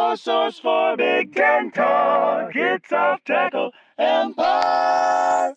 your source for Big Ten talk. It's off tackle empire.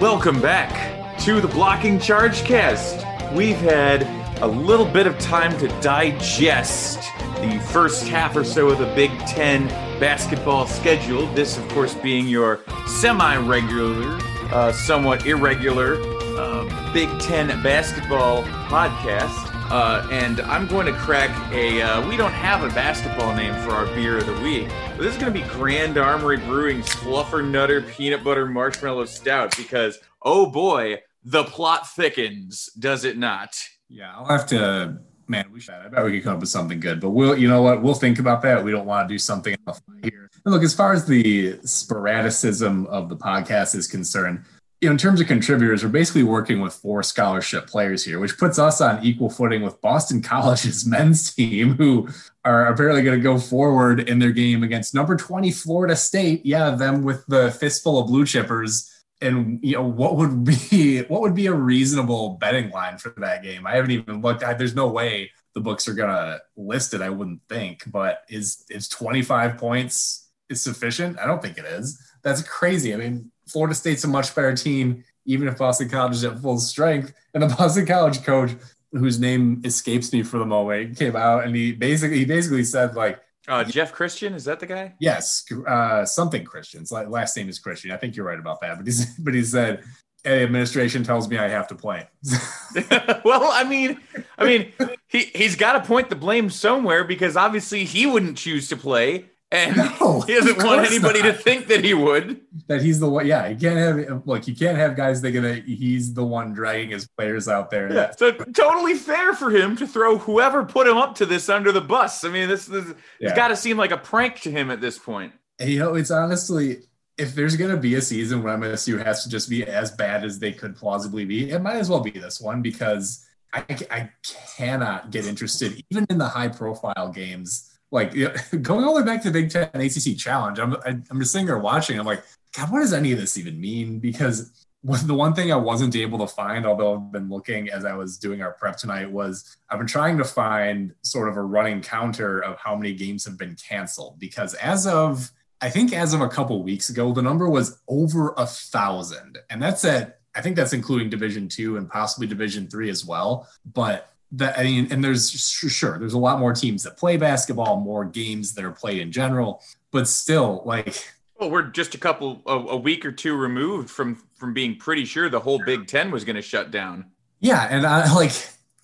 Welcome back to the Blocking Charge Cast. We've had a little bit of time to digest the first half or so of the Big Ten basketball schedule. This, of course, being your semi regular, uh, somewhat irregular uh, Big Ten basketball podcast. Uh, and I'm going to crack a. Uh, we don't have a basketball name for our beer of the week. But this is going to be Grand Armory Brewing's Fluffer Nutter Peanut Butter Marshmallow Stout because, oh boy, the plot thickens, does it not? Yeah, I'll have to. Man, we should. I bet we could come up with something good, but we'll. You know what? We'll think about that. We don't want to do something off here. And look, as far as the sporadicism of the podcast is concerned, you know, in terms of contributors, we're basically working with four scholarship players here, which puts us on equal footing with Boston College's men's team, who are apparently going to go forward in their game against number 20 Florida State. Yeah, them with the fistful of blue chippers. And you know what would be what would be a reasonable betting line for that game? I haven't even looked. There's no way the books are gonna list it. I wouldn't think. But is is 25 points is sufficient? I don't think it is. That's crazy. I mean, Florida State's a much better team, even if Boston College is at full strength. And the Boston College coach, whose name escapes me for the moment, came out and he basically he basically said like Uh, Jeff Christian, is that the guy? yes, uh, something Christian's last name is Christian. I think you're right about that. But he's but he said. Hey, administration tells me I have to play. well, I mean, I mean, he he's got to point the blame somewhere because obviously he wouldn't choose to play, and No, he doesn't want anybody not. to think that he would. that he's the one. Yeah, you can't have look. You can't have guys thinking that he's the one dragging his players out there. Yeah, so totally fair for him to throw whoever put him up to this under the bus. I mean, this, this Yeah. it's got to seem like a prank to him at this point. You know, it's honestly, if there's going to be a season where MSU has to just be as bad as they could plausibly be, it might as well be this one because I, I cannot get interested, even in the high profile games. Like going all the way back to the Big Ten ACC Challenge, I'm, I'm just sitting there watching. I'm like, God, what does any of this even mean? Because the one thing I wasn't able to find, although I've been looking as I was doing our prep tonight, was I've been trying to find sort of a running counter of how many games have been canceled. Because as of I think as of a couple weeks ago, the number was over a thousand, and that's at I think that's including Division two and possibly Division three as well. But that I mean, and there's sure there's a lot more teams that play basketball, more games that are played in general, but still, like Well, we're just a couple a, a week or two removed from from being pretty sure the whole Big Ten was going to shut down. Yeah, and I like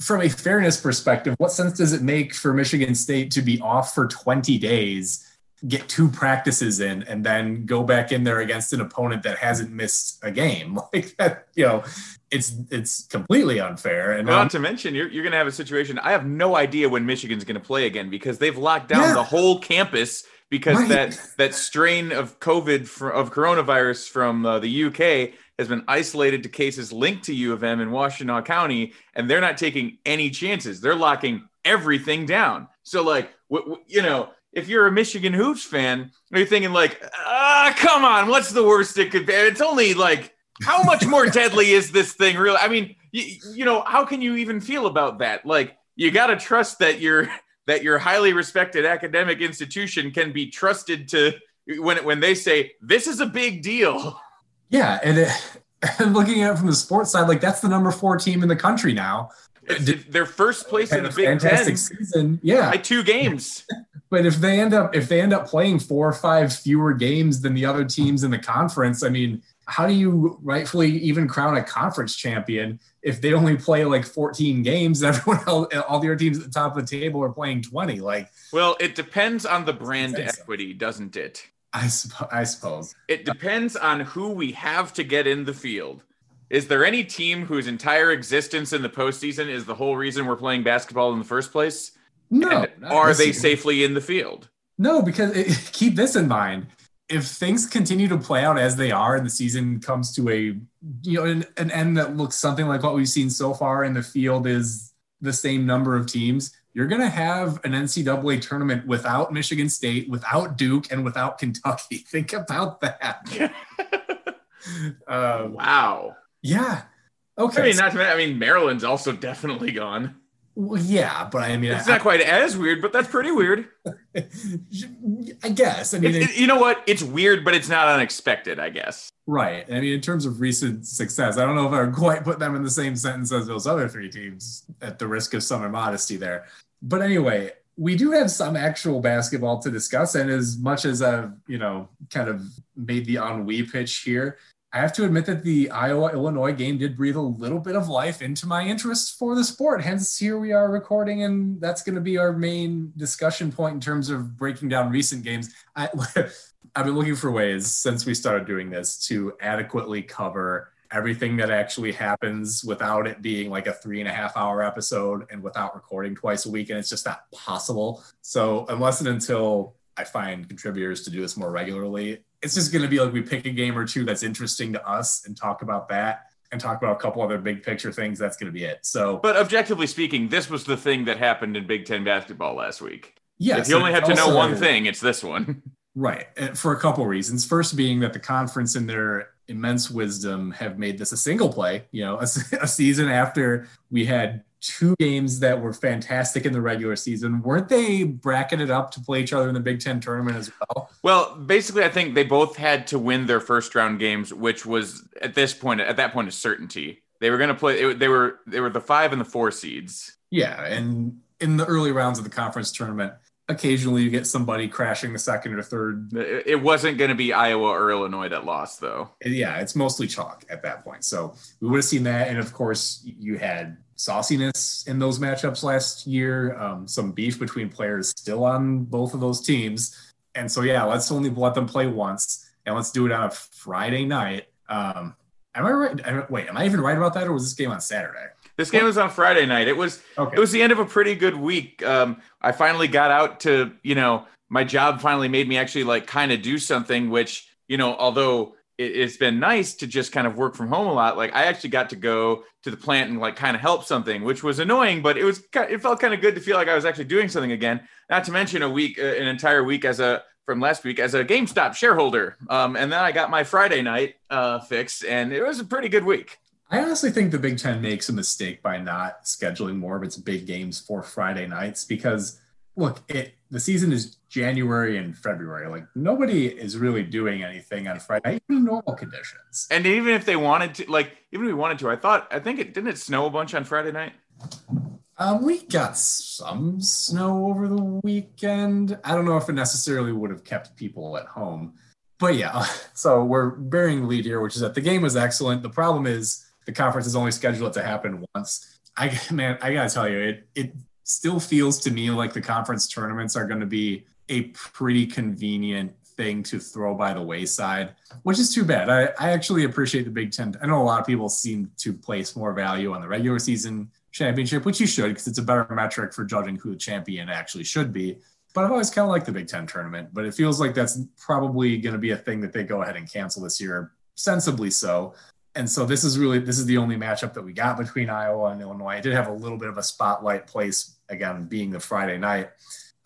from a fairness perspective, what sense does it make for Michigan State to be off for 20 days, get two practices in, and then go back in there against an opponent that hasn't missed a game? Like that, you know, it's it's completely unfair. And Well, um, not to mention, you're, you're going to have a situation. I have no idea when Michigan's going to play again because they've locked down Yeah. the whole campus because Right. that that strain of COVID of coronavirus from uh, the UK has been isolated to cases linked to U of M in Washtenaw County, and they're not taking any chances. They're locking everything down. So, like, w- w- you know. If you're a Michigan Hoops fan, you're thinking like, ah, come on, what's the worst it could be? It's only like how much more deadly is this thing really i mean you, you know how can you even feel about that like you got to trust that your that your highly respected academic institution can be trusted to when when they say this is a big deal yeah, and, it, and looking at it from the sports side, like that's the number four team in the country now. it's their first place in the a big fantastic ten season, yeah. by two games But if they end up if they end up playing four or five fewer games than the other teams in the conference, I mean, how do you rightfully even crown a conference champion if they only play like 14 games and everyone else, all the other teams at the top of the table are playing 20? Like, well it depends on the brand so. equity doesn't it I, I suppose. It depends on who we have to get in the field. Is there any team whose entire existence in the postseason is the whole reason we're playing basketball in the first place? No, are they safely in the field? No, because it, keep this in mind. If things continue to play out as they are and the season comes to a you know an, an end that looks something like what we've seen so far and the field is the same number of teams, you're going to have an NCAA tournament without Michigan State, without Duke, and without Kentucky. Think about that. Uh, Wow. yeah. Okay. I mean, not to I mean, Maryland's also definitely gone. Well, yeah, but I mean, It's I, not quite as weird, but that's pretty weird. I guess. I mean, It- it- you know what? It's weird, but it's not unexpected, I guess. Right. I mean, in terms of recent success, I don't know if I would quite put them in the same sentence as those other three teams at the risk of some immodesty there. But anyway, we do have some actual basketball to discuss. And as much as I've, you know, kind of made the ennui pitch here, I have to admit that the Iowa Illinois game did breathe a little bit of life into my interest for the sport. Hence, here we are recording, and that's going to be our main discussion point in terms of breaking down recent games. I, I've been looking for ways since we started doing this to adequately cover everything that actually happens without it being like a three and a half hour episode and without recording twice a week. And it's just not possible. So, unless and until I find contributors to do this more regularly, it's just going to be like we pick a game or two that's interesting to us and talk about that and talk about a couple other big picture things. That's going to be it. So, But objectively speaking, this was the thing that happened in Big Ten basketball last week. yes, if you only have to know one thing, it's this one. Right. For a couple reasons. First, being that the conference, in their immense wisdom, have made this a single play, you know, a, a season after we had two games that were fantastic in the regular season. Weren't they bracketed up to play each other in the Big Ten tournament as well? Well, basically, I think they both had to win their first round games, which was at this point, at that point, a certainty. They were going to play. It, they were they were the five and the four seeds. Yeah. And in the early rounds of the conference tournament, occasionally you get somebody crashing the second or third. It wasn't going to be Iowa or Illinois that lost, though. Yeah, it's mostly chalk at that point. So we would have seen that. And of course, you had sauciness in those matchups last year, um, some beef between players still on both of those teams. And so, yeah, let's only let them play once and let's do it on a Friday night. Um, am I right? Wait, am I even right about that? Or was this game on Saturday? This game was on Friday night. It was Okay. it was the end of a pretty good week. Um, I finally got out to you know my job finally made me actually like kind of do something, which you know although it, it's been nice to just kind of work from home a lot. Like I actually got to go to the plant and like kind of help something, which was annoying, but it was it felt kind of good to feel like I was actually doing something again. Not to mention a week, uh, an entire week as a from last week as a GameStop shareholder. Um, and then I got my Friday night uh, fixed, and it was a pretty good week. I honestly think the Big Ten makes a mistake by not scheduling more of its big games for Friday nights because look, it the season is January and February. Like nobody is really doing anything on Friday, even in normal conditions. And even if they wanted to, like, even if we wanted to, I thought, I think it didn't it snow a bunch on Friday night. Um, we got some snow over the weekend. I don't know if it necessarily would have kept people at home, but yeah. So we're bearing the lead here, which is that the game was excellent. The problem is the conference is only scheduled to happen once. I man, I gotta tell you, it it still feels to me like the conference tournaments are going to be a pretty convenient thing to throw by the wayside, which is too bad. I, I actually appreciate the Big Ten. I know a lot of people seem to place more value on the regular season championship, which you should because it's a better metric for judging who the champion actually should be. But I've always kind of liked the Big Ten tournament, but it feels like that's probably going to be a thing that they go ahead and cancel this year, sensibly so. And so this is really this is the only matchup that we got between Iowa and Illinois. It did have a little bit of a spotlight place again, being the Friday night.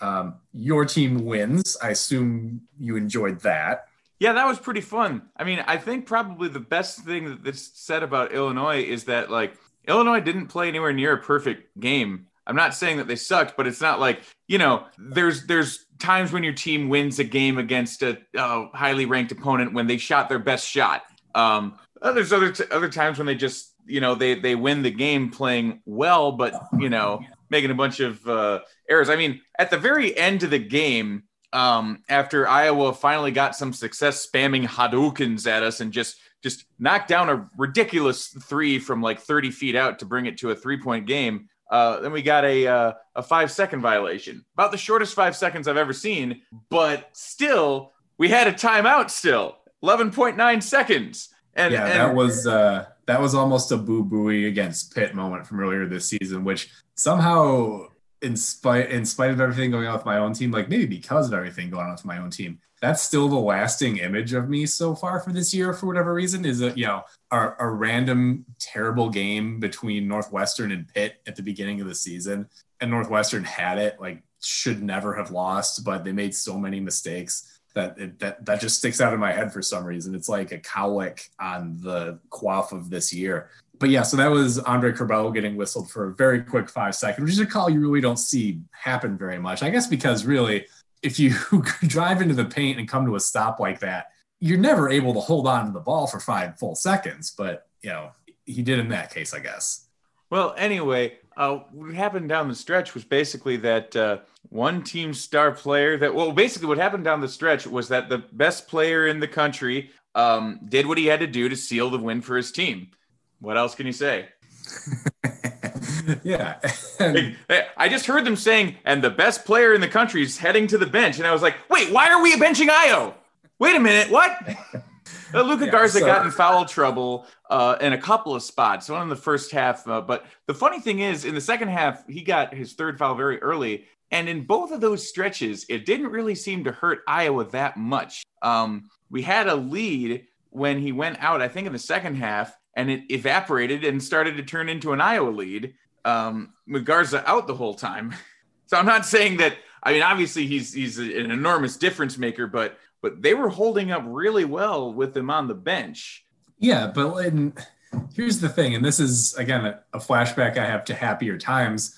Um, your team wins. I assume you enjoyed that. Yeah, that was pretty fun. I mean, I think probably the best thing that that's said about Illinois is that like Illinois didn't play anywhere near a perfect game. I'm not saying that they sucked, but it's not like you know. There's there's times when your team wins a game against a highly ranked opponent when they shot their best shot. Um, uh, there's other t- other times when they just you know they they win the game playing well, but you know making a bunch of uh, errors. I mean, at the very end of the game, um, after Iowa finally got some success spamming Hadoukens at us and just just knocked down a ridiculous three from like 30 feet out to bring it to a three point game. Uh, then we got a uh, a five second violation, about the shortest five seconds I've ever seen. But still, we had a timeout. Still, 11.9 seconds. And, yeah, and that was uh, that was almost a boo booey against Pitt moment from earlier this season, which somehow, in spite in spite of everything going on with my own team, like maybe because of everything going on with my own team, that's still the lasting image of me so far for this year for whatever reason is that you know a, a random terrible game between Northwestern and Pitt at the beginning of the season, and Northwestern had it like should never have lost, but they made so many mistakes. That it, that that just sticks out in my head for some reason. It's like a cowlick on the quaff of this year. But yeah, so that was Andre Curbelo getting whistled for a very quick five second, which is a call you really don't see happen very much. I guess because really, if you drive into the paint and come to a stop like that, you're never able to hold on to the ball for five full seconds. But you know, he did in that case, I guess. Well, anyway, uh, what happened down the stretch was basically that uh, one team star player that, well, basically what happened down the stretch was that the best player in the country um, did what he had to do to seal the win for his team. What else can you say? yeah. I just heard them saying, and the best player in the country is heading to the bench. And I was like, wait, why are we benching Ayo? Wait a minute, what? Uh, Luka yeah, Garza so, got in foul trouble uh, in a couple of spots, one in the first half. Uh, but the funny thing is, in the second half, he got his third foul very early. And in both of those stretches, it didn't really seem to hurt Iowa that much. Um, we had a lead when he went out, I think, in the second half, and it evaporated and started to turn into an Iowa lead um, with Garza out the whole time. so I'm not saying that. I mean, obviously he's he's an enormous difference maker, but but they were holding up really well with him on the bench. Yeah, but and here's the thing, and this is again a, a flashback I have to happier times.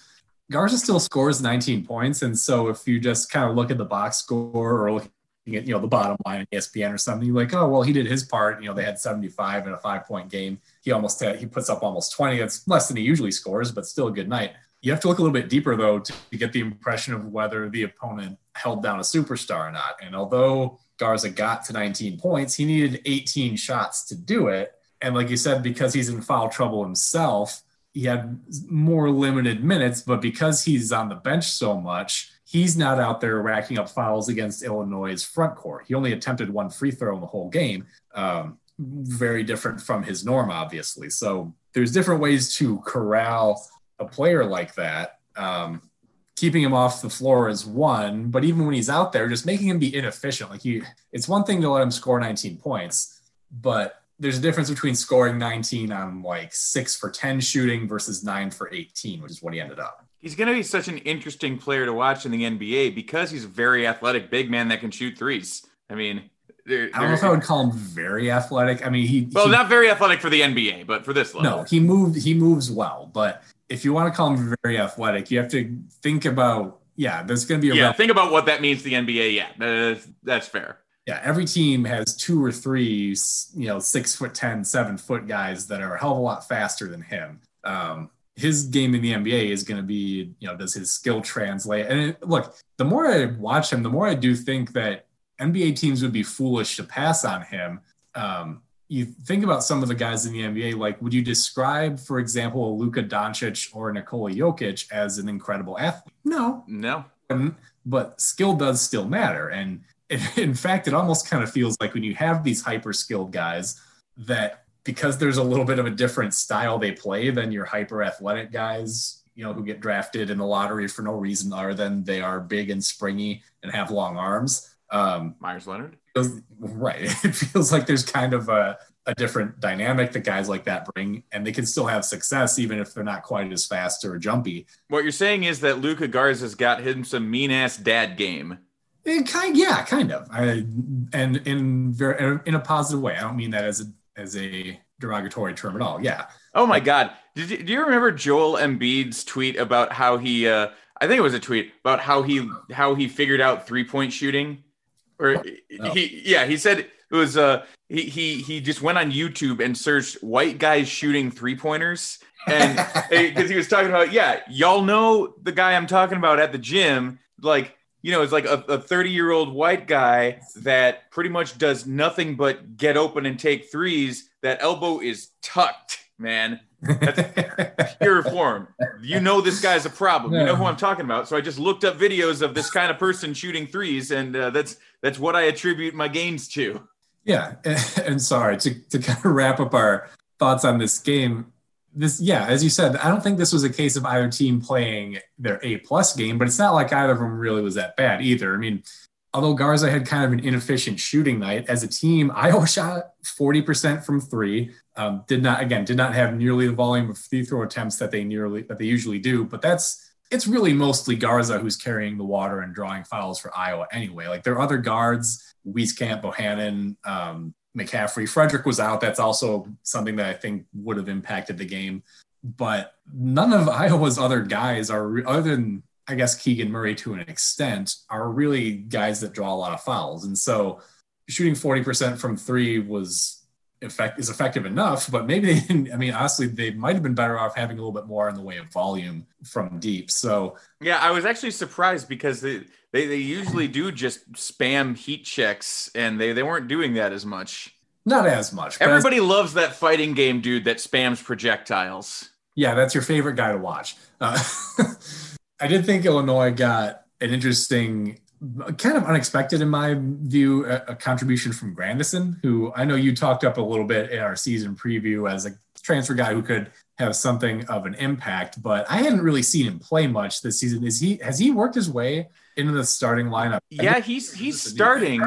Garza still scores 19 points, and so if you just kind of look at the box score or looking at you know the bottom line in ESPN or something, you're like, oh well, he did his part. You know, they had 75 in a five point game. He almost had he puts up almost 20. That's less than he usually scores, but still a good night. You have to look a little bit deeper though to, to get the impression of whether the opponent held down a superstar or not. And although Garza got to 19 points, he needed 18 shots to do it. And like you said, because he's in foul trouble himself, he had more limited minutes, but because he's on the bench so much, he's not out there racking up fouls against Illinois' front court. He only attempted one free throw in the whole game. Um, very different from his norm, obviously. So there's different ways to corral a player like that. Um, keeping him off the floor is one, but even when he's out there, just making him be inefficient. Like you, it's one thing to let him score 19 points, but there's a difference between scoring 19 on like six for 10 shooting versus nine for 18, which is what he ended up. He's going to be such an interesting player to watch in the NBA because he's a very athletic big man that can shoot threes. I mean, they're, I don't know if I would call him very athletic. I mean, he well, he, not very athletic for the NBA, but for this level, no, he moved. He moves well, but if you want to call him very athletic, you have to think about yeah, there's going to be a yeah. Think about what that means to the NBA. Yeah, that's, that's fair. Yeah, every team has two or three, you know, six foot ten, seven foot guys that are a hell of a lot faster than him. Um, his game in the NBA is going to be, you know, does his skill translate? And it, look, the more I watch him, the more I do think that NBA teams would be foolish to pass on him. Um, you think about some of the guys in the NBA, like would you describe, for example, Luka Doncic or Nikola Jokic as an incredible athlete? No, no. But skill does still matter, and in fact, it almost kind of feels like when you have these hyper skilled guys that because there's a little bit of a different style they play than your hyper athletic guys, you know, who get drafted in the lottery for no reason other than they are big and springy and have long arms. Um, Meyers Leonard right. It feels like there's kind of a, a different dynamic that guys like that bring, and they can still have success even if they're not quite as fast or jumpy. What you're saying is that Luka Garza's got him some mean ass dad game. It kind, yeah, kind of. I, and in very in a positive way. I don't mean that as a as a derogatory term at all. Yeah. Oh my God! Did you, do you remember Joel Embiid's tweet about how he? Uh, I think it was a tweet about how he how he figured out three point shooting or oh. he yeah he said it was uh he he he just went on YouTube and searched white guys shooting three pointers and because he was talking about yeah y'all know the guy I'm talking about at the gym. Like you know it's like a 30 year old white guy that pretty much does nothing but get open and take threes that elbow is tucked man that's pure form. You know this guy's a problem. You know who I'm talking about. So I just looked up videos of this kind of person shooting threes, and uh, that's that's what I attribute my gains to. Yeah, and, and sorry to to kind of wrap up our thoughts on this game. This, yeah, as you said, I don't think this was a case of either team playing their A plus game, but it's not like either of them really was that bad either. I mean, although Garza had kind of an inefficient shooting night as a team, Iowa shot 40% from three. Um, did not again did not have nearly the volume of free throw attempts that they nearly that they usually do, but that's it's really mostly Garza who's carrying the water and drawing fouls for Iowa anyway. Like there are other guards, Wieskamp, Bohannon, um, McCaffery. Fredrick was out. That's also something that I think would have impacted the game. But none of Iowa's other guys are, other than I guess Keegan Murray to an extent, are really guys that draw a lot of fouls. And so shooting 40% from three was effect is effective enough, but maybe they didn't. I mean, honestly, they might have been better off having a little bit more in the way of volume from deep. So yeah, I was actually surprised because they they, they usually do just spam heat checks, and they they weren't doing that as much. Not as much. Everybody as, loves that fighting game dude that spams projectiles. Yeah, that's your favorite guy to watch. Uh, I did think Illinois got an interesting kind of unexpected in my view, a, a, contribution from Grandison, who I know you talked up a little bit in our season preview as a transfer guy who could have something of an impact, but I hadn't really seen him play much this season. Is he has he worked his way into the starting lineup? Yeah, he's he's starting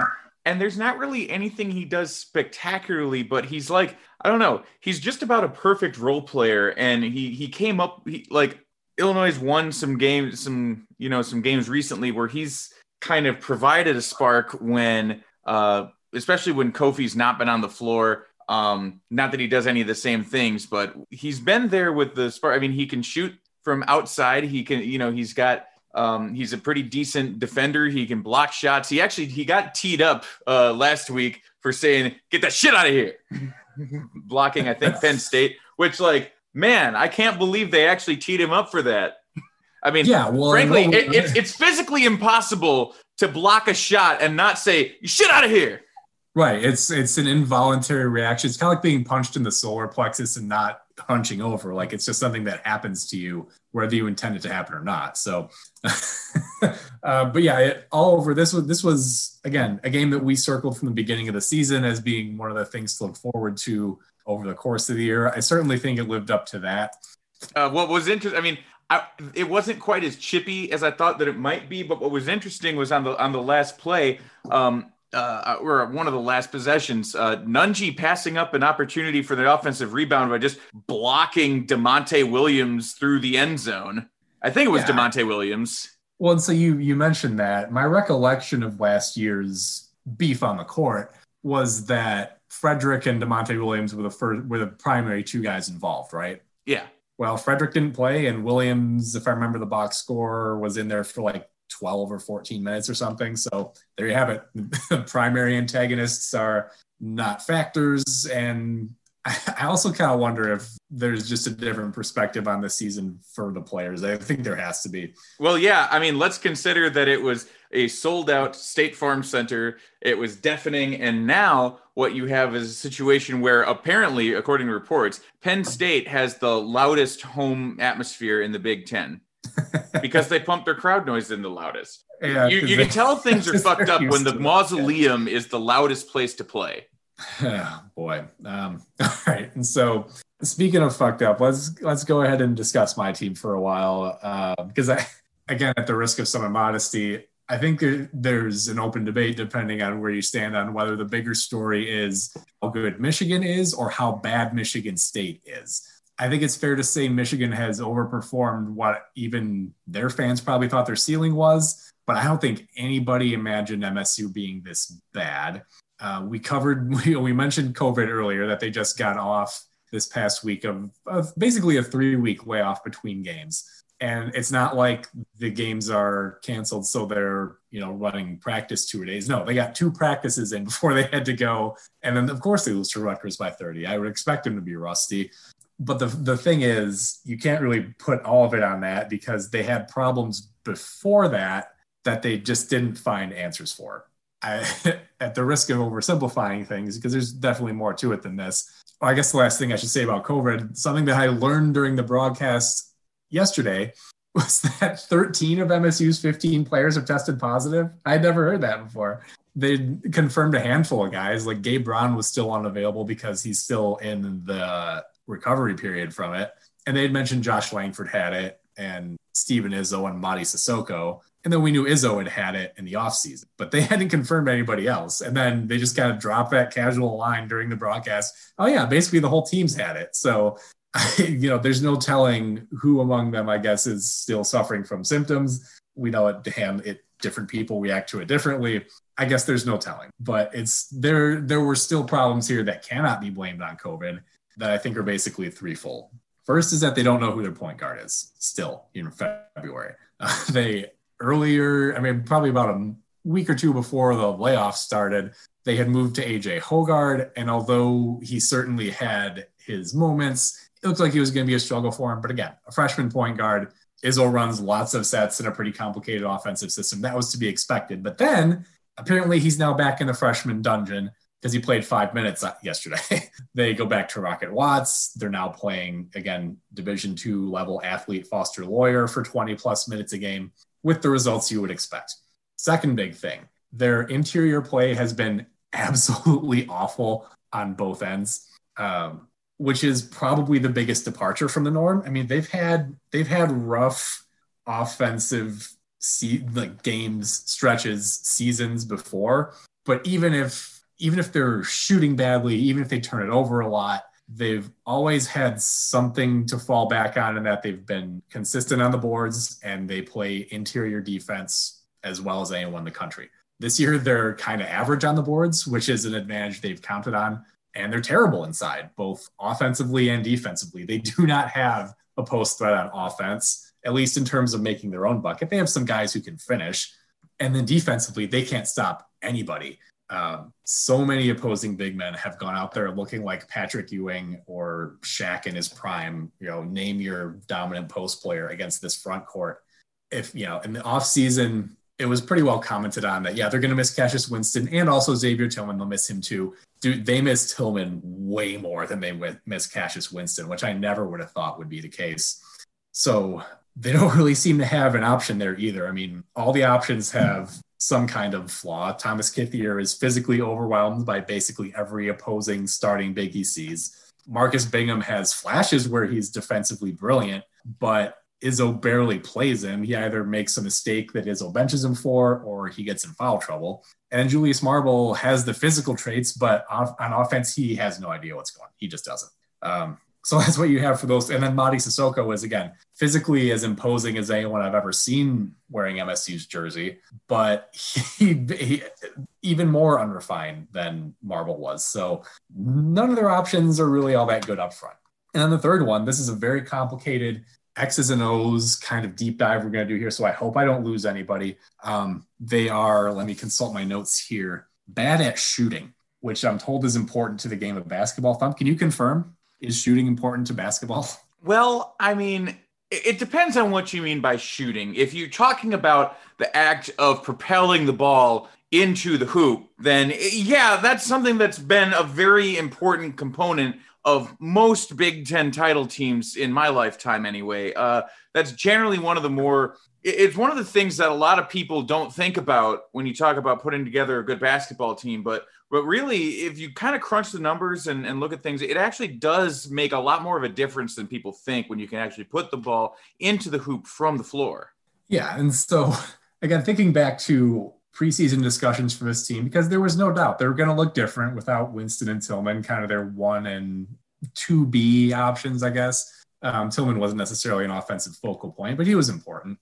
and there's not really anything he does spectacularly, but he's like, I don't know, he's just about a perfect role player and he he came up he, like Illinois won some games some you know some games recently where he's kind of provided a spark when, uh, especially when Kofi's not been on the floor. Um, not that he does any of the same things, but he's been there with the spark. I mean, he can shoot from outside. He can, you know, he's got um, he's a pretty decent defender. He can block shots. He actually he got teed up uh, last week for saying, "Get that shit out of here," blocking I think Penn State. Which like, man, I can't believe they actually teed him up for that. I mean, yeah, well, frankly, it, it's it's physically impossible to block a shot and not say you "shit out of here." Right. It's it's an involuntary reaction. It's kind of like being punched in the solar plexus and not hunching over. Like it's just something that happens to you, whether you intend it to happen or not. So, uh, but yeah, it, all over this was this was again a game that we circled from the beginning of the season as being one of the things to look forward to over the course of the year. I certainly think it lived up to that. Uh, what was interesting? I mean, I, it wasn't quite as chippy as I thought that it might be. But what was interesting was on the on the last play, um, uh, or one of the last possessions, uh, Nunge passing up an opportunity for the offensive rebound by just blocking Da'Monte Williams through the end zone. I think it was yeah. Da'Monte Williams. Well, and so you you mentioned that. My recollection of last year's beef on the court was that Fredrick and Da'Monte Williams were the first were the primary two guys involved, right? Yeah well, Fredrick didn't play, and Williams, if I remember the box score, was in there for like 12 or 14 minutes or something. So there you have it. Primary antagonists are not factors. And I also kind of wonder if there's just a different perspective on the season for the players. I think there has to be. Well, yeah. I mean, let's consider that it was a sold out State Farm Center. It was deafening. And now what you have is a situation where apparently, according to reports, Penn State has the loudest home atmosphere in the Big Ten because they pump their crowd noise in the loudest. Yeah, you, you can tell things are fucked up when the mausoleum is the loudest place to play. Boy. Um, all right. And so speaking of fucked up, let's let's go ahead and discuss my team for a while. Uh, because I again at the risk of some immodesty, I think there's an open debate depending on where you stand on whether the bigger story is how good Michigan is or how bad Michigan State is. I think it's fair to say Michigan has overperformed what even their fans probably thought their ceiling was, but I don't think anybody imagined MSU being this bad. Uh, we covered, we, we mentioned COVID earlier that they just got off this past week of, of basically a three week layoff between games. And it's not like the games are canceled so they're you know running practice two days. No they got two practices in before they had to go. And then of course they lose to Rutgers by 30 i would expect them to be rusty. But the, the thing is you can't really put all of it on that because they had problems before that that they just didn't find answers for I, at the risk of oversimplifying things because there's definitely more to it than this well, i guess the last thing i should say about covid something that i learned during the broadcast yesterday was that 13 of MSU's 15 players have tested positive. I'd never heard that before. They confirmed a handful of guys, like Gabe Brown was still unavailable because he's still in the recovery period from it. And they had mentioned Josh Langford had it and Steven Izzo and Mady Sissoko. And then we knew Izzo had had it in the offseason, but they hadn't confirmed anybody else. And then they just kind of dropped that casual line during the broadcast. Oh, yeah, basically the whole team's had it. So you know, there's no telling who among them, I guess, is still suffering from symptoms. We know it, it different people react to it differently. I guess there's no telling, but it's there. There were still problems here that cannot be blamed on COVID that I think are basically threefold. First is that they don't know who their point guard is still in February. Uh, they earlier, I mean, probably about a week or two before the layoffs started, they had moved to AJ Hoggard. And although he certainly had his moments, it looked like he was going to be a struggle for him. But again, a freshman point guard, Izzo runs lots of sets in a pretty complicated offensive system. That was to be expected. But then apparently he's now back in the freshman dungeon because he played five minutes uh, yesterday. they go back to Rocket Watts. They're now playing again Division two level athlete Foster Loyer for 20 plus minutes a game with the results you would expect. Second big thing, their interior play has been absolutely awful on both ends. Um, which is probably the biggest departure from the norm. I mean, they've had they've had rough offensive see like games stretches seasons before, but even if even if they're shooting badly, even if they turn it over a lot, they've always had something to fall back on in that they've been consistent on the boards and they play interior defense as well as anyone in the country. This year they're kind of average on the boards, which is an advantage they've counted on and they're terrible inside, both offensively and defensively. They do not have a post threat on offense, at least in terms of making their own bucket. They have some guys who can finish, and then defensively, they can't stop anybody. Um, so many opposing big men have gone out there looking like Patrick Ewing or Shaq in his prime. You know, name your dominant post player against this front court. If you know, in the offseason, it was pretty well commented on that yeah, they're going to miss Cassius Winston and also Xavier Tillman. They'll miss him too dude, they miss Tillman way more than they miss Cassius Winston, which I never would have thought would be the case. So they don't really seem to have an option there either. I mean, all the options have some kind of flaw. Thomas Kithier is physically overwhelmed by basically every opposing starting big he sees. Marcus Bingham has flashes where he's defensively brilliant, but Izzo barely plays him. He either makes a mistake that Izzo benches him for, or he gets in foul trouble. And Julius Marble has the physical traits, but on, offense, he has no idea what's going on. He just doesn't. Um, so that's what you have for those. And then Mady Sissoko is, again, physically as imposing as anyone I've ever seen wearing MSU's jersey, but he, he even more unrefined than Marble was. So none of their options are really all that good up front. And then the third one, this is a very complicated X's and O's kind of deep dive we're going to do here. So I hope I don't lose anybody. Um, they are, let me consult my notes here, bad at shooting, which I'm told is important to the game of basketball. Thump, can you confirm? Is shooting important to basketball? Well, I mean, it depends on what you mean by shooting. If you're talking about the act of propelling the ball into the hoop, then yeah, that's something that's been a very important component of most Big Ten title teams in my lifetime, anyway. Uh, that's generally one of the more. It's one of the things that a lot of people don't think about when you talk about putting together a good basketball team. But but really, if you kind of crunch the numbers and, and look at things, it actually does make a lot more of a difference than people think when you can actually put the ball into the hoop from the floor. Yeah, and so again, thinking back to preseason discussions for this team because there was no doubt they were going to look different without Winston and Tillman, kind of their one and two B options, I guess. Um, Tillman wasn't necessarily an offensive focal point, but he was important.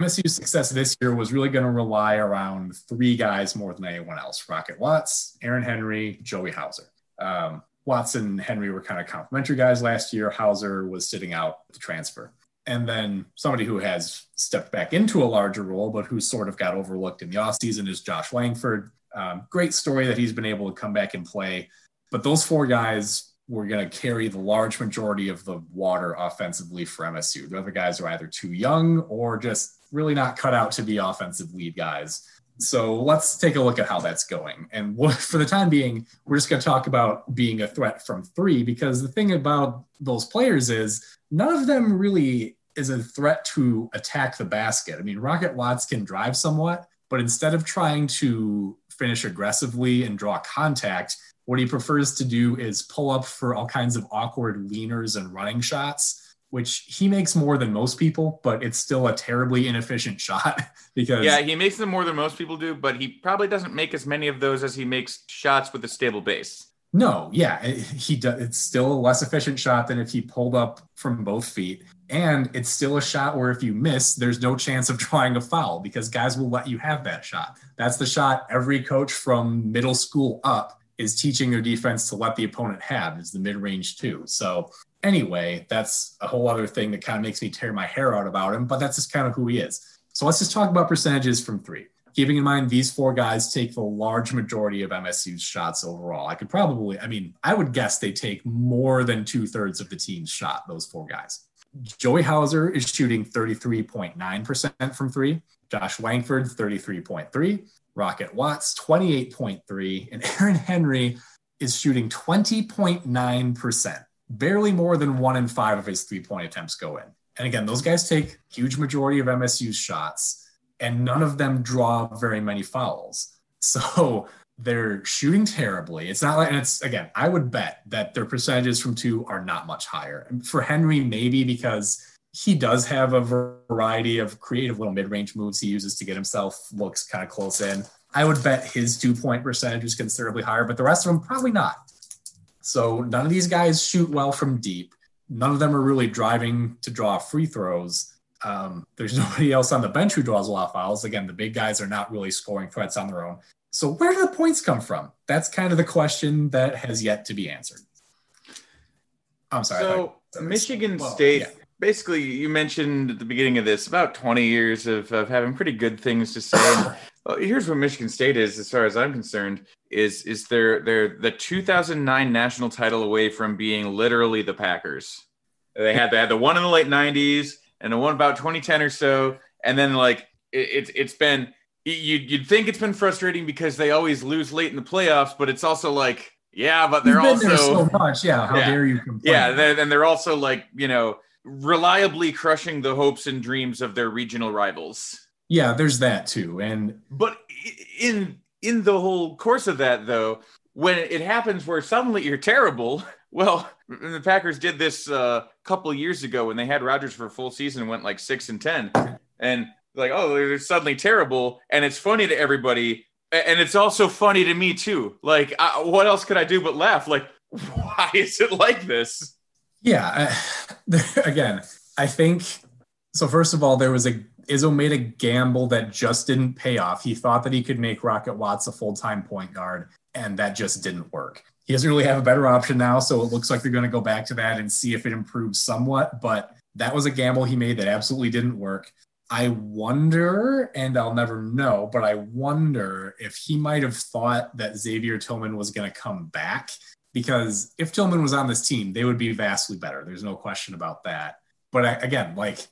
MSU's success this year was really going to rely around three guys more than anyone else Rocket Watts, Aaron Henry, Joey Hauser. Um, Watson and Henry were kind of complementary guys last year. Hauser was sitting out the transfer and then somebody who has stepped back into a larger role, but who sort of got overlooked in the offseason is Josh Langford. Um, great story that he's been able to come back and play. But those four guys were going to carry the large majority of the water offensively for MSU. The other guys are either too young or just really not cut out to be offensive lead guys. So let's take a look at how that's going. And for the time being, we're just going to talk about being a threat from three because the thing about those players is none of them really is a threat to attack the basket. I mean, Rocket Watts can drive somewhat, but instead of trying to finish aggressively and draw contact, what he prefers to do is pull up for all kinds of awkward leaners and running shots, which he makes more than most people, but it's still a terribly inefficient shot because Yeah, he makes them more than most people do, but he probably doesn't make as many of those as he makes shots with a stable base. No, yeah, he does. It's still a less efficient shot than if he pulled up from both feet, and it's still a shot where if you miss, there's no chance of drawing a foul because guys will let you have that shot. That's the shot every coach from middle school up is teaching their defense to let the opponent have is the mid range too. So anyway, that's a whole other thing that kind of makes me tear my hair out about him, but that's just kind of who he is. So let's just talk about percentages from three keeping in mind these four guys take the large majority of MSU's shots overall. I could probably, I mean, I would guess they take more than two thirds of the team's shot, those four guys. Joey Hauser is shooting 33.9% from three, Josh Langford, 33.3, Rocket Watts, 28.3, and Aaron Henry is shooting 20.9%, barely more than one in five of his three point attempts go in. And again, those guys take huge majority of MSU's shots and none of them draw very many fouls. So they're shooting terribly. It's not like, and it's again, I would bet that their percentages from two are not much higher. For Henry, maybe because he does have a variety of creative little mid range moves he uses to get himself looks kind of close in. I would bet his two point percentage is considerably higher, but the rest of them probably not. So none of these guys shoot well from deep. None of them are really driving to draw free throws. Um, there's nobody else on the bench who draws a lot of fouls. Again, the big guys are not really scoring threats on their own. So where do the points come from? That's kind of the question that has yet to be answered. I'm sorry. So Michigan well, State, yeah. basically, you mentioned at the beginning of this about 20 years of, of having pretty good things to say. well, here's what Michigan State is, as far as I'm concerned, is is they're they're the 2009 national title away from being literally the Packers. They had they had the one in the late 90s and the one about 2010 or so. And then like it, it, has been, you'd you'd think it's been frustrating because they always lose late in the playoffs, but it's also like, yeah, but they're also so much. Yeah. How yeah, dare you complain? Yeah. and they're also like, you know, reliably crushing the hopes and dreams of their regional rivals. Yeah, there's that too. And but in in the whole course of that though, when it happens where suddenly you're terrible, well, the Packers did this a uh, couple years ago when they had Rodgers for a full season and went like six and ten, and like, oh, they're suddenly terrible, and it's funny to everybody, and it's also funny to me too. Like, I, what else could I do but laugh? Like, why is it like this? Yeah, again, I think so. First of all, there was a Izzo made a gamble that just didn't pay off. He thought that he could make Rocket Watts a full time point guard, and that just didn't work he doesn't really have a better option now. So it looks like they're going to go back to that and see if it improves somewhat. But that was a gamble he made that absolutely didn't work. I wonder, and I'll never know, but I wonder if he might have thought that Xavier Tillman was going to come back. Because if Tillman was on this team, they would be vastly better. There's no question about that. But I, again, like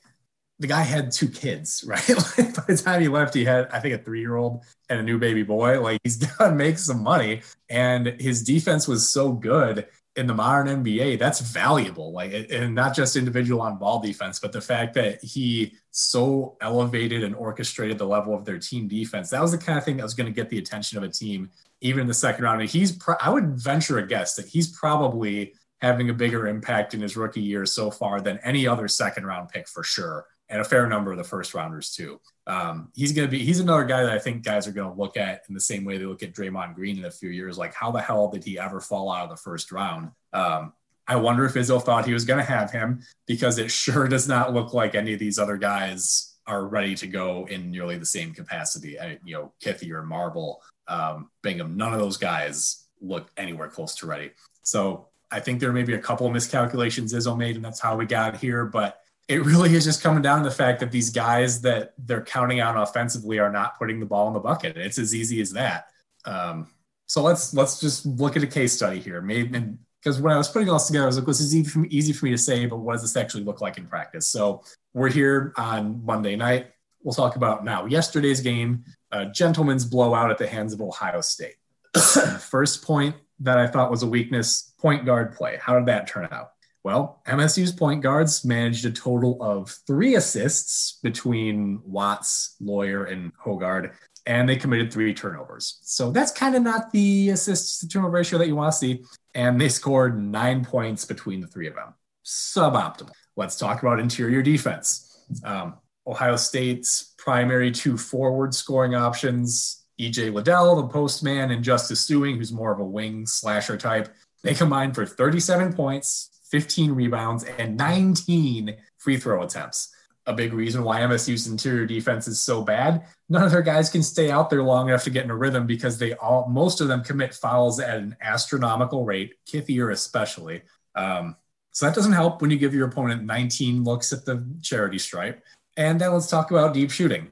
the guy had two kids, right? like by the time he left, he had, I think, a three year old and a new baby boy. Like he's gonna make some money. And his defense was so good in the modern NBA. That's valuable. Like, and not just individual on ball defense, but the fact that he so elevated and orchestrated the level of their team defense. That was the kind of thing that was going to get the attention of a team, even in the second round. And he's, pro- I would venture a guess that he's probably having a bigger impact in his rookie year so far than any other second round pick for sure and a fair number of the first rounders too. Um, he's going to be he's another guy that I think guys are going to look at in the same way they look at Draymond Green in a few years. Like how the hell did he ever fall out of the first round? Um, I wonder if Izzo thought he was going to have him because it sure does not look like any of these other guys are ready to go in nearly the same capacity. I, you know, Kithier or Marble, um, Bingham, none of those guys look anywhere close to ready. So I think there may be a couple of miscalculations Izzo made, and that's how we got here. But it really is just coming down to the fact that these guys that they're counting on offensively are not putting the ball in the bucket. It's as easy as that. Um, so let's let's just look at a case study here. Maybe because when I was putting all this together, I was like, "This is easy for, me, easy for me to say, but what does this actually look like in practice?" So we're here on Monday night. We'll talk about now yesterday's game, a gentleman's blowout at the hands of Ohio State. First point that I thought was a weakness: point guard play. How did that turn out? Well, MSU's point guards managed a total of three assists between Watts, Loyer, and Hoggard, and they committed three turnovers. So that's kind of not the assists to turnover ratio that you want to see. And they scored nine points between the three of them. Suboptimal. Let's talk about interior defense. Um, Ohio State's primary two forward scoring options EJ Liddell, the postman, and Justice Sueing, who's more of a wing slasher type. They combined for 37 points, 15 rebounds, and 19 free throw attempts. A big reason why MSU's interior defense is so bad. None of their guys can stay out there long enough to get in a rhythm because they all, most of them commit fouls at an astronomical rate, Kithier especially. Um, so that doesn't help when you give your opponent 19 looks at the charity stripe. And then let's talk about deep shooting.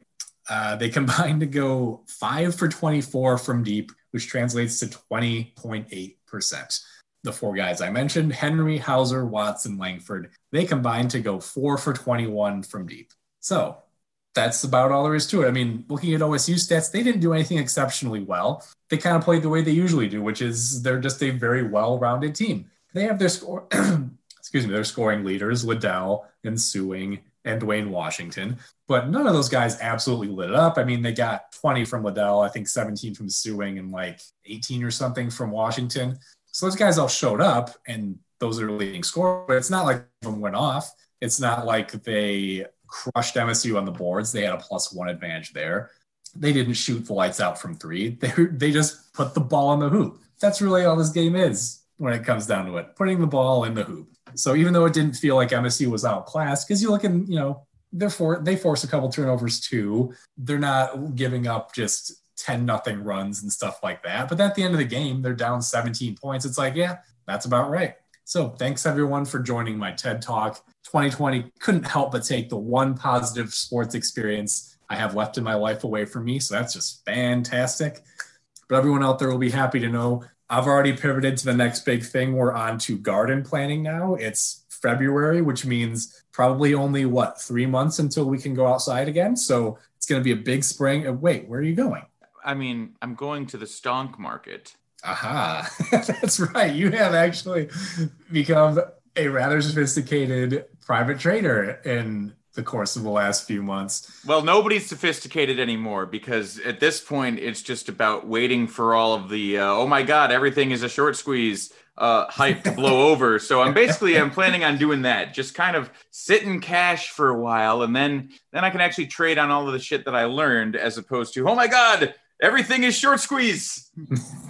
Uh, they combined to go five for 24 from deep, which translates to 20.8%. The four guys I mentioned, Henry, Hauser, Watson, Langford, they combined to go four for 21 from deep. So that's about all there is to it. I mean, looking at OSU stats, they didn't do anything exceptionally well. They kind of played the way they usually do, which is they're just a very well rounded team. They have their score, excuse me, their scoring leaders, Liddell and Sueing and Duane Washington. But none of those guys absolutely lit it up. I mean, they got 20 from Liddell, I think 17 from Sueing, and like 18 or something from Washington. So those guys all showed up, and those are leading scorers. But it's not like them went off. It's not like they crushed MSU on the boards. They had a plus one advantage there. They didn't shoot the lights out from three. They, they just put the ball in the hoop. That's really all this game is when it comes down to it, putting the ball in the hoop. So even though it didn't feel like MSU was outclassed, because you look in, you know, therefore they force a couple turnovers too. They're not giving up just 10 nothing runs and stuff like that. But at the end of the game, they're down 17 points. It's like, yeah, that's about right. So thanks everyone for joining my TED Talk. 2020 couldn't help but take the one positive sports experience I have left in my life away from me. So that's just fantastic. But everyone out there will be happy to know I've already pivoted to the next big thing. We're on to garden planning now. It's February, which means probably only what three months until we can go outside again. So it's going to be a big spring. Wait, where are you going? I mean, I'm going to the stonk market. Aha, that's right. You have actually become a rather sophisticated private trader in the course of the last few months. Well, nobody's sophisticated anymore because at this point it's just about waiting for all of the uh, oh my god, everything is a short squeeze uh, hype to blow over. So I'm basically I'm planning on doing that, just kind of sit in cash for a while, and then then I can actually trade on all of the shit that I learned, as opposed to oh my god, everything is short squeeze.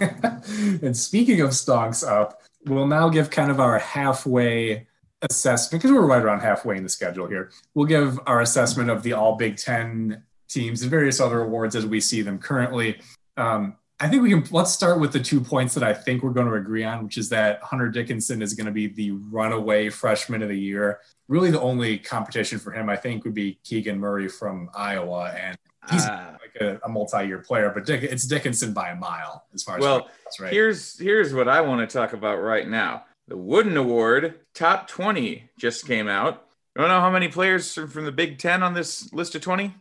and speaking of stocks up, we'll now give kind of our halfway assessment because we're right around halfway in the schedule here. We'll give our assessment of the All Big Ten teams and various other awards as we see them currently. Um, I think we can let's start with the two points that I think we're going to agree on, which is that Hunter Dickinson is going to be the runaway freshman of the year. Really, the only competition for him, I think, would be Keegan Murray from Iowa, and he's uh, like a, a, multi-year player, but Dick, it's Dickinson by a mile as far as well. Right. Here's here's what I want to talk about right now. The Wooden Award top 20 just came out. You don't know how many players from the Big Ten on this list of 20?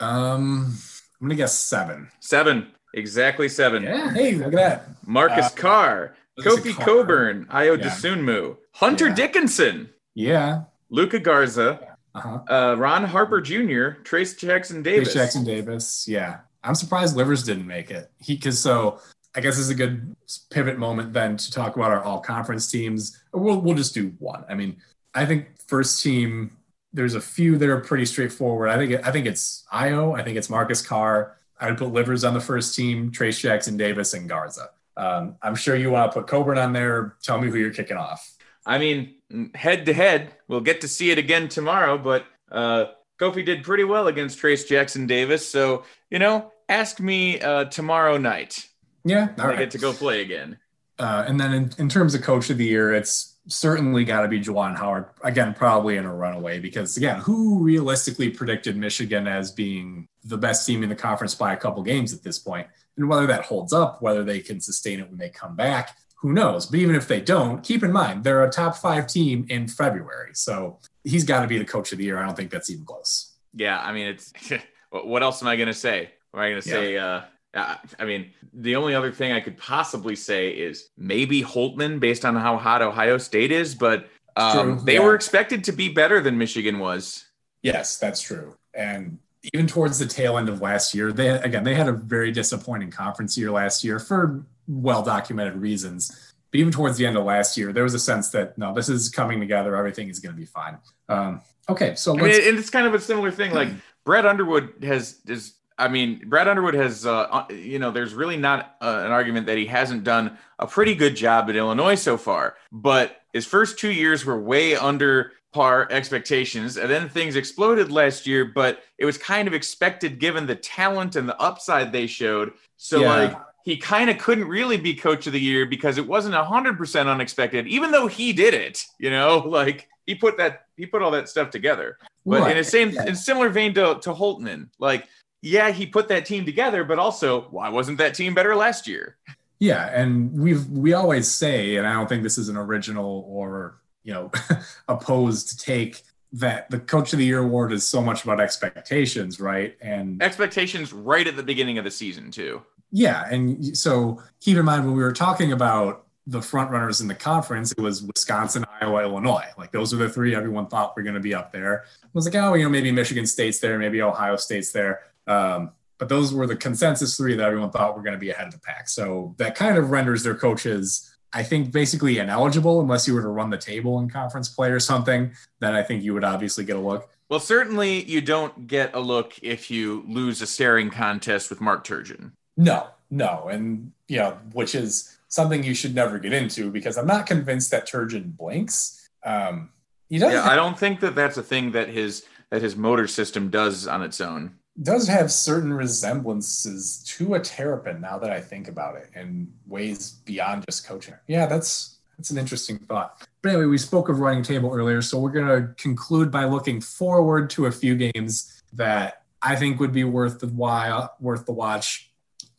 Um, I'm gonna guess seven. Seven, exactly seven. Yeah. Hey, look at that. Marcus uh, Carr, Kofi Carr. Cockburn, Ayo yeah. Dosunmu, Hunter yeah. Dickinson. Yeah. Luka Garza. Uh-huh. Uh, Ron Harper Jr., Trayce Jackson Davis. Trayce Jackson Davis. Yeah. I'm surprised Livers didn't make it. He because so I guess this is a good pivot moment then to talk about our all conference teams. We'll, we'll just do one. I mean, I think first team, there's a few that are pretty straightforward. I think I think it's Ayo. I think it's Marcus Carr. I would put Livers on the first team, Trayce Jackson Davis, and Garza. Um, I'm sure you want to put Cockburn on there. Tell me who you're kicking off. I mean, head to head, we'll get to see it again tomorrow, but uh, Kofi did pretty well against Trayce Jackson Davis. So, you know, ask me uh, tomorrow night. Yeah, I right. get to go play again. Uh, and then in, in terms of coach of the year, it's certainly got to be Juwan Howard. Again, probably in a runaway because again, who realistically predicted Michigan as being the best team in the conference by a couple games at this point? And whether that holds up, whether they can sustain it when they come back, who knows? But even if they don't, keep in mind they're a top five team in February. So he's got to be the coach of the year. I don't think that's even close. Yeah, I mean, it's what else am I going to say? Am I going to say? Yeah. Uh, I mean, the only other thing I could possibly say is maybe Holtmann, based on how hot Ohio State is, but um, they yeah. were expected to be better than Michigan was. Yes, that's true. And even towards the tail end of last year, they again they had a very disappointing conference year last year for well documented reasons. But even towards the end of last year, there was a sense that no, this is coming together. Everything is going to be fine. Um, okay, so I mean, and it's kind of a similar thing. Like Brad Underwood has is I mean, Brad Underwood has, uh, uh, you know, there's really not uh, an argument that he hasn't done a pretty good job at Illinois so far. But his first two years were way under par expectations. And then things exploded last year, but it was kind of expected given the talent and the upside they showed. So, Yeah. like, he kind of couldn't really be coach of the year because it wasn't 100% unexpected, even though he did it, you know, like he put that, he put all that stuff together. But in a same, Yeah. in similar vein to, to Holtmann, like, yeah, he put that team together, but also, why wasn't that team better last year? Yeah, and we've we always say, and I don't think this is an original or you know opposed take that the coach of the year award is so much about expectations, right? And Expectations right at the beginning of the season, too. Yeah, and so keep in mind when we were talking about the front runners in the conference, it was Wisconsin, Iowa, Illinois. Like those were the three everyone thought were going to be up there. It was like, oh, you know, maybe Michigan State's there, maybe Ohio State's there. Um, but those were the consensus three that everyone thought were going to be ahead of the pack. So that kind of renders their coaches, I think, basically ineligible unless you were to run the table in conference play or something. Then I think you would obviously get a look. Well, certainly you don't get a look if you lose a staring contest with Mark Turgeon. No, no, and you know, which is something you should never get into because I'm not convinced that Turgeon blinks. Um, he does Yeah, I don't think that that's a thing that his that his motor system does on its own. does have certain resemblances to a terrapin now that I think about it in ways beyond just coaching. Yeah, that's that's an interesting thought. But anyway, we spoke of running table earlier, so we're gonna conclude by looking forward to a few games that I think would be worth the while, worth the watch,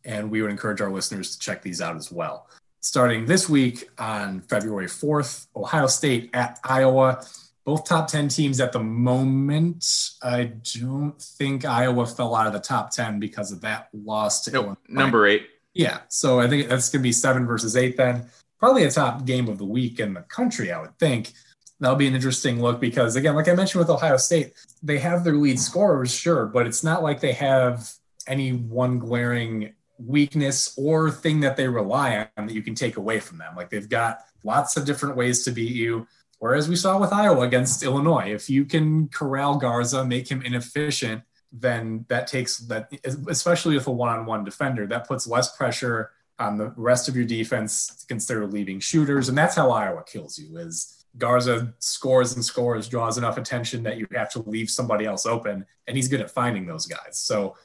and we would encourage our listeners to check these out as well. Starting this week on February 4th, Ohio State at Iowa both top 10 teams at the moment. I don't think Iowa fell out of the top 10 because of that loss to Nope, number eight. Yeah. So I think that's going to be seven versus eight then. Probably a top game of the week in the country, I would think. That'll be an interesting look because, again, like I mentioned with Ohio State, they have their lead scorers, sure, but it's not like they have any one glaring weakness or thing that they rely on that you can take away from them. Like they've got lots of different ways to beat you. Whereas we saw with Iowa against Illinois, if you can corral Garza, make him inefficient, then that takes that, especially with a one on one defender, that puts less pressure on the rest of your defense to consider leaving shooters. And that's how Iowa kills you is Garza scores and scores, draws enough attention that you have to leave somebody else open. And he's good at finding those guys. So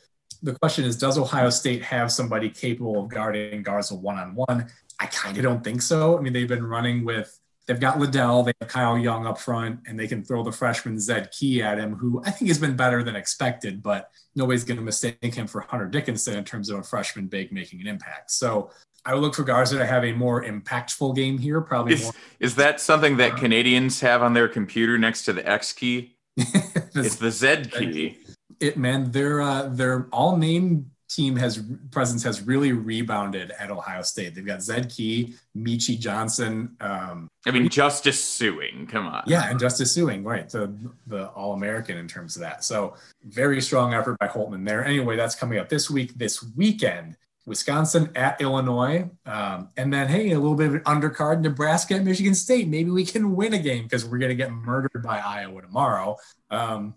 the question is, does Ohio State have somebody capable of guarding Garza one on one? I kind of don't think so. I mean, they've been running with They've got Liddell, they have Kyle Young up front, and they can throw the freshman Zed Key at him, who I think has been better than expected, but nobody's going to mistake him for Hunter Dickinson in terms of a freshman big making an impact. So I would look for Garza to have a more impactful game here, probably Is, more. is that something that Canadians have on their computer next to the X key? It's the Z key. It man, their uh, their all name team has presence has really rebounded at Ohio State. They've got Zed Key, Meechie Johnson, um, I mean, Justice Sueing. Come on. Yeah, and Justice Sueing, right? The the All American in terms of that. So very strong effort by Holtmann there. Anyway, that's coming up this week. This weekend, Wisconsin at Illinois, um, and then hey, a little bit of an undercard, Nebraska at Michigan State. Maybe we can win a game because we're going to get murdered by Iowa tomorrow. Um,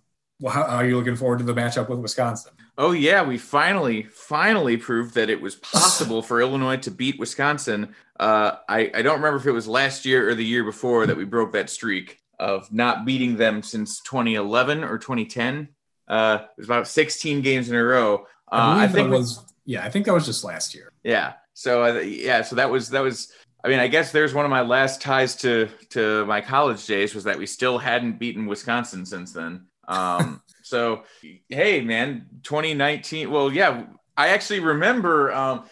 how, how are you looking forward to the matchup with Wisconsin? Oh yeah, we finally, finally proved that it was possible for Illinois to beat Wisconsin. Uh, I, I don't remember if it was last year or the year before that we broke that streak of not beating them since 2011 or 2010. Uh, it was about 16 games in a row. Uh, I, believe think that was yeah, I think that was just last year. Yeah. So uh, yeah, so that was that was. I mean, I guess there's one of my last ties to to my college days was that we still hadn't beaten Wisconsin since then. Um, so hey, man, 2019. Well, yeah, I actually remember. Um,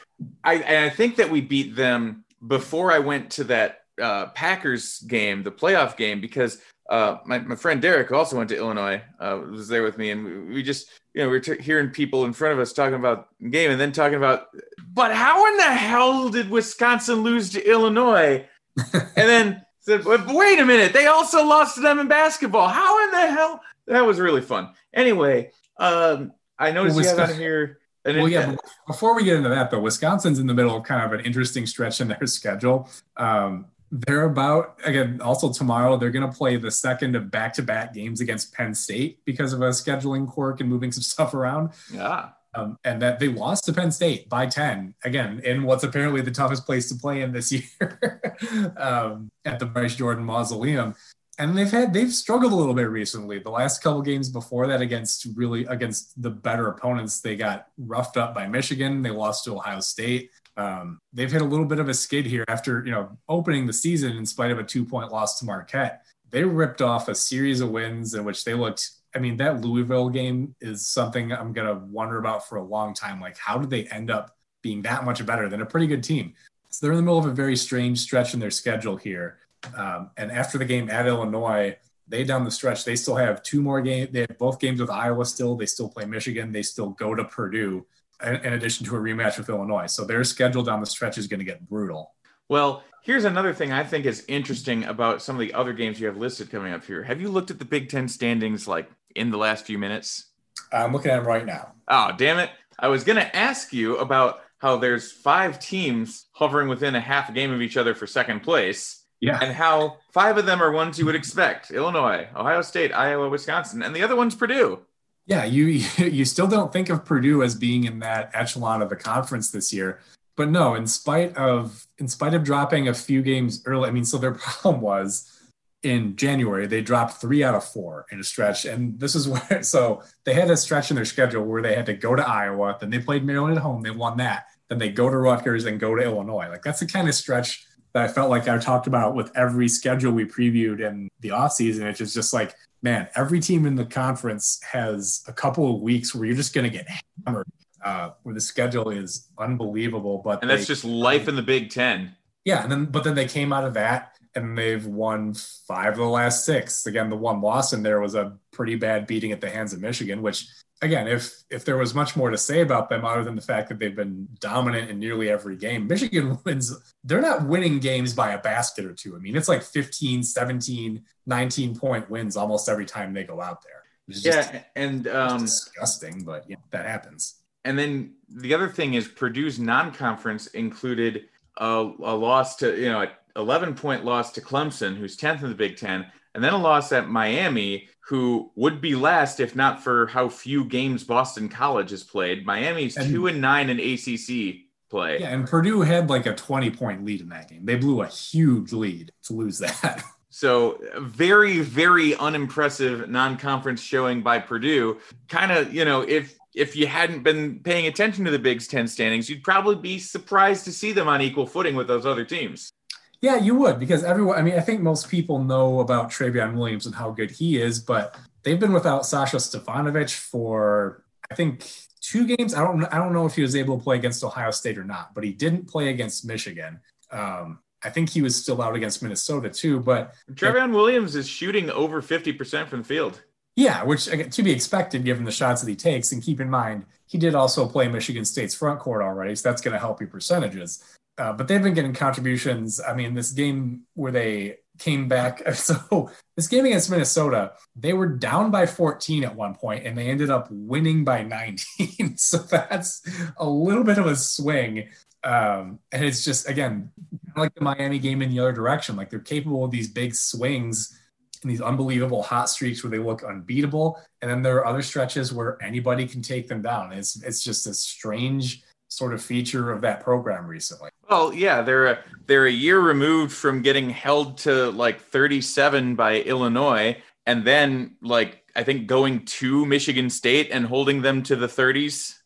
I and I think that we beat them before I went to that uh, Packers game, the playoff game, because uh, my, my friend Derek who also went to Illinois, uh, was there with me, and we, we just, you know, we are t- hearing people in front of us talking about game, and then talking about, but how in the hell did Wisconsin lose to Illinois? and then said, wait a minute, they also lost to them in basketball. How in the hell? That was really fun. Anyway, um, I noticed Well, you have on here. An, Well, yeah. Before we get into that, though, Wisconsin's in the middle of kind of an interesting stretch in their schedule. Um, they're about again. Also tomorrow, they're going to play the second of back-to-back games against Penn State because of a scheduling quirk and moving some stuff around. yeah. Um, and that they lost to Penn State by 10 again in what's apparently the toughest place to play in this year um, at the Bryce Jordan Mausoleum. And they've had they've struggled a little bit recently. The last couple games before that against really against the better opponents, they got roughed up by Michigan. They lost to Ohio State. Um, they've hit a little bit of a skid here after you know opening the season in spite of a two point loss to Marquette. They ripped off a series of wins in which they looked I mean, that Louisville game is something I'm to wonder about for a long time. Like, how did they end up being that much better than a pretty good team? So they're in the middle of a very strange stretch in their schedule here. Um, and after the game at Illinois, they down the stretch, they still have two more games. They have both games with Iowa still. They still play Michigan. They still go to Purdue in, in addition to a rematch with Illinois. So their schedule down the stretch is going to get brutal. Well, here's another thing I think is interesting about some of the other games you have listed coming up here. Have you looked at the Big Ten standings like in the last few minutes? I'm looking at them right now. Oh, damn it. I was going to ask you about how there's five teams hovering within a half a game of each other for second place. Yeah. And how five of them are ones you would expect Illinois, Ohio State, Iowa, Wisconsin, and the other one's Purdue. Yeah, you you still don't think of Purdue as being in that echelon of the conference this year. But no, in spite of in spite of dropping a few games early, I mean, so their problem was in January, they dropped three out of four in a stretch. And this is where, so they had a stretch in their schedule where they had to go to Iowa, then they played Maryland at home, they won that. Then they go to Rutgers and go to Illinois. Like that's the kind of stretch that I felt like I talked about with every schedule we previewed in the offseason. It's just, just like, man, every team in the conference has a couple of weeks where you're just going to get hammered, uh, where the schedule is unbelievable. But and that's they, just life in the Big Ten. Yeah, and then but then they came out of that and they've won five of the last six. Again, the one loss in there was a pretty bad beating at the hands of Michigan, which again, if if there was much more to say about them other than the fact that they've been dominant in nearly every game, Michigan wins. They're not winning games by a basket or two. I mean, it's like 15, 17, 19 point wins almost every time they go out there. yeah, and um, disgusting, but yeah, that happens. And then the other thing is Purdue's non-conference included a, a loss to you know 11 point loss to Clemson, who's 10th in the Big Ten, and then a loss at Miami, who would be last if not for how few games Boston College has played. Miami's and, two and nine in ACC play. Yeah, and Purdue had like a 20 point lead in that game. They blew a huge lead to lose that. So very, very unimpressive non-conference showing by Purdue. Kind of, you know, if if you hadn't been paying attention to the Big Ten standings, you'd probably be surprised to see them on equal footing with those other teams. Yeah, you would because everyone. I mean, I think most people know about Trevion Williams and how good he is, but they've been without Sasha Stefanovic for I think two games. I don't. I don't know if he was able to play against Ohio State or not, but he didn't play against Michigan. Um, I think he was still out against Minnesota too. But Trevion Williams is shooting over fifty percent from the field. Yeah, which to be expected given the shots that he takes. And keep in mind, he did also play Michigan State's front court already, so that's going to help your percentages. Uh, but they've been getting contributions. I mean, this game where they came back. So this game against Minnesota, they were down by 14 at one point, and they ended up winning by 19. so that's a little bit of a swing. Um, and it's just again like the Miami game in the other direction. Like they're capable of these big swings and these unbelievable hot streaks where they look unbeatable, and then there are other stretches where anybody can take them down. It's it's just a strange sort of feature of that program recently. Well, yeah, they're a, they're a year removed from getting held to like 37 by Illinois, and then like I think going to Michigan State and holding them to the 30s.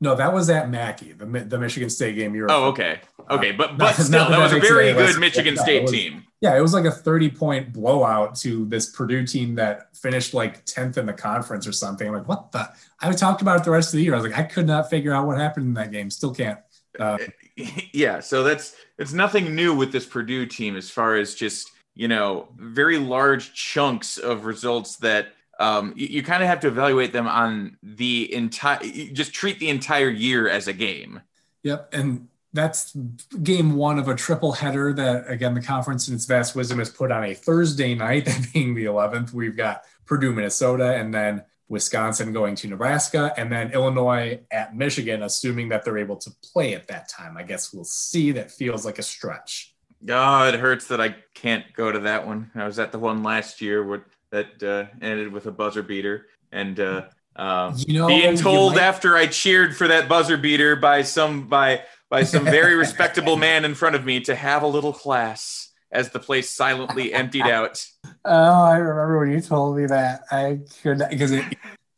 No, that was at Mackey, the, the Michigan State game. You're oh, okay, okay, but but still, that was a very good Michigan yeah, State was, team. Yeah, it was like a 30 point blowout to this Purdue team that finished like 10th in the conference or something. I'm like, what the? I talked about it the rest of the year. I was like, I could not figure out what happened in that game. Still can't. Uh, yeah, so that's it's nothing new with this Purdue team as far as just you know very large chunks of results that um, you, you kind of have to evaluate them on the entire, just treat the entire year as a game. Yep. And that's game one of a triple header that, again, the conference in its vast wisdom has put on a Thursday night, that being the 11th. We've got Purdue, Minnesota, and then Wisconsin going to Nebraska, and then Illinois at Michigan, assuming that they're able to play at that time. I guess we'll see. That feels like a stretch. Oh, it hurts that I can't go to that one. I was at the one last year where that uh, ended with a buzzer beater. And uh, Um, You know, being told might- after I cheered for that buzzer beater by some by by some very respectable man in front of me to have a little class as the place silently emptied out. Oh, I remember when you told me that. I could because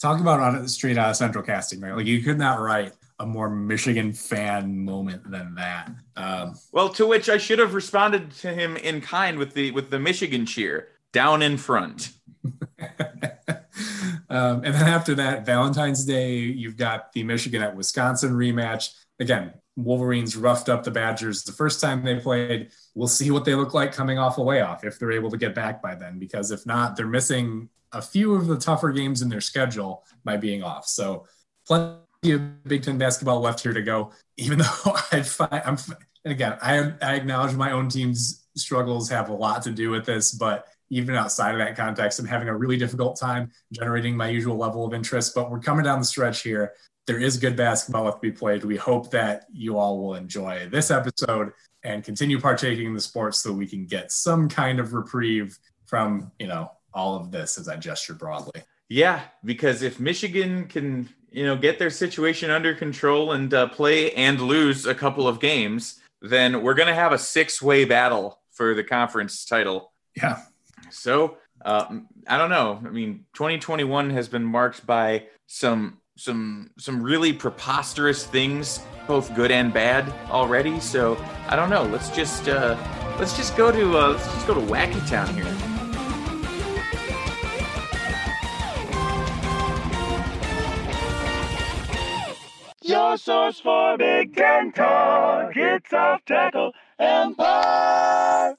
talk about on straight out of Central Casting, right? Like you could not write a more Michigan fan moment than that. Um, Well, to which I should have responded to him in kind with the with the Michigan cheer down in front. Um, and then after that, Valentine's Day, you've got the Michigan at Wisconsin rematch. Again, Wolverines roughed up the Badgers the first time they played. We'll see what they look like coming off a layoff if they're able to get back by then, because if not, they're missing a few of the tougher games in their schedule by being off. So, plenty of Big Ten basketball left here to go. Even though I find I'm, again, I, I acknowledge my own team's struggles have a lot to do with this, but even outside of that context, I'm having a really difficult time generating my usual level of interest. But we're coming down the stretch here. There is good basketball left to be played. We hope that you all will enjoy this episode and continue partaking in the sport so we can get some kind of reprieve from, you know, all of this as I gesture broadly. Yeah, because if Michigan can, you know, get their situation under control and uh, play and lose a couple of games, then we're going to have a six-way battle for the conference title. Yeah. So uh, I don't know. I mean, 2021 has been marked by some some some really preposterous things, both good and bad already. So I don't know. Let's just uh, let's just go to uh, let's just go to Wacky Town here. Your source for Big Ten talk. It's off tackle empire.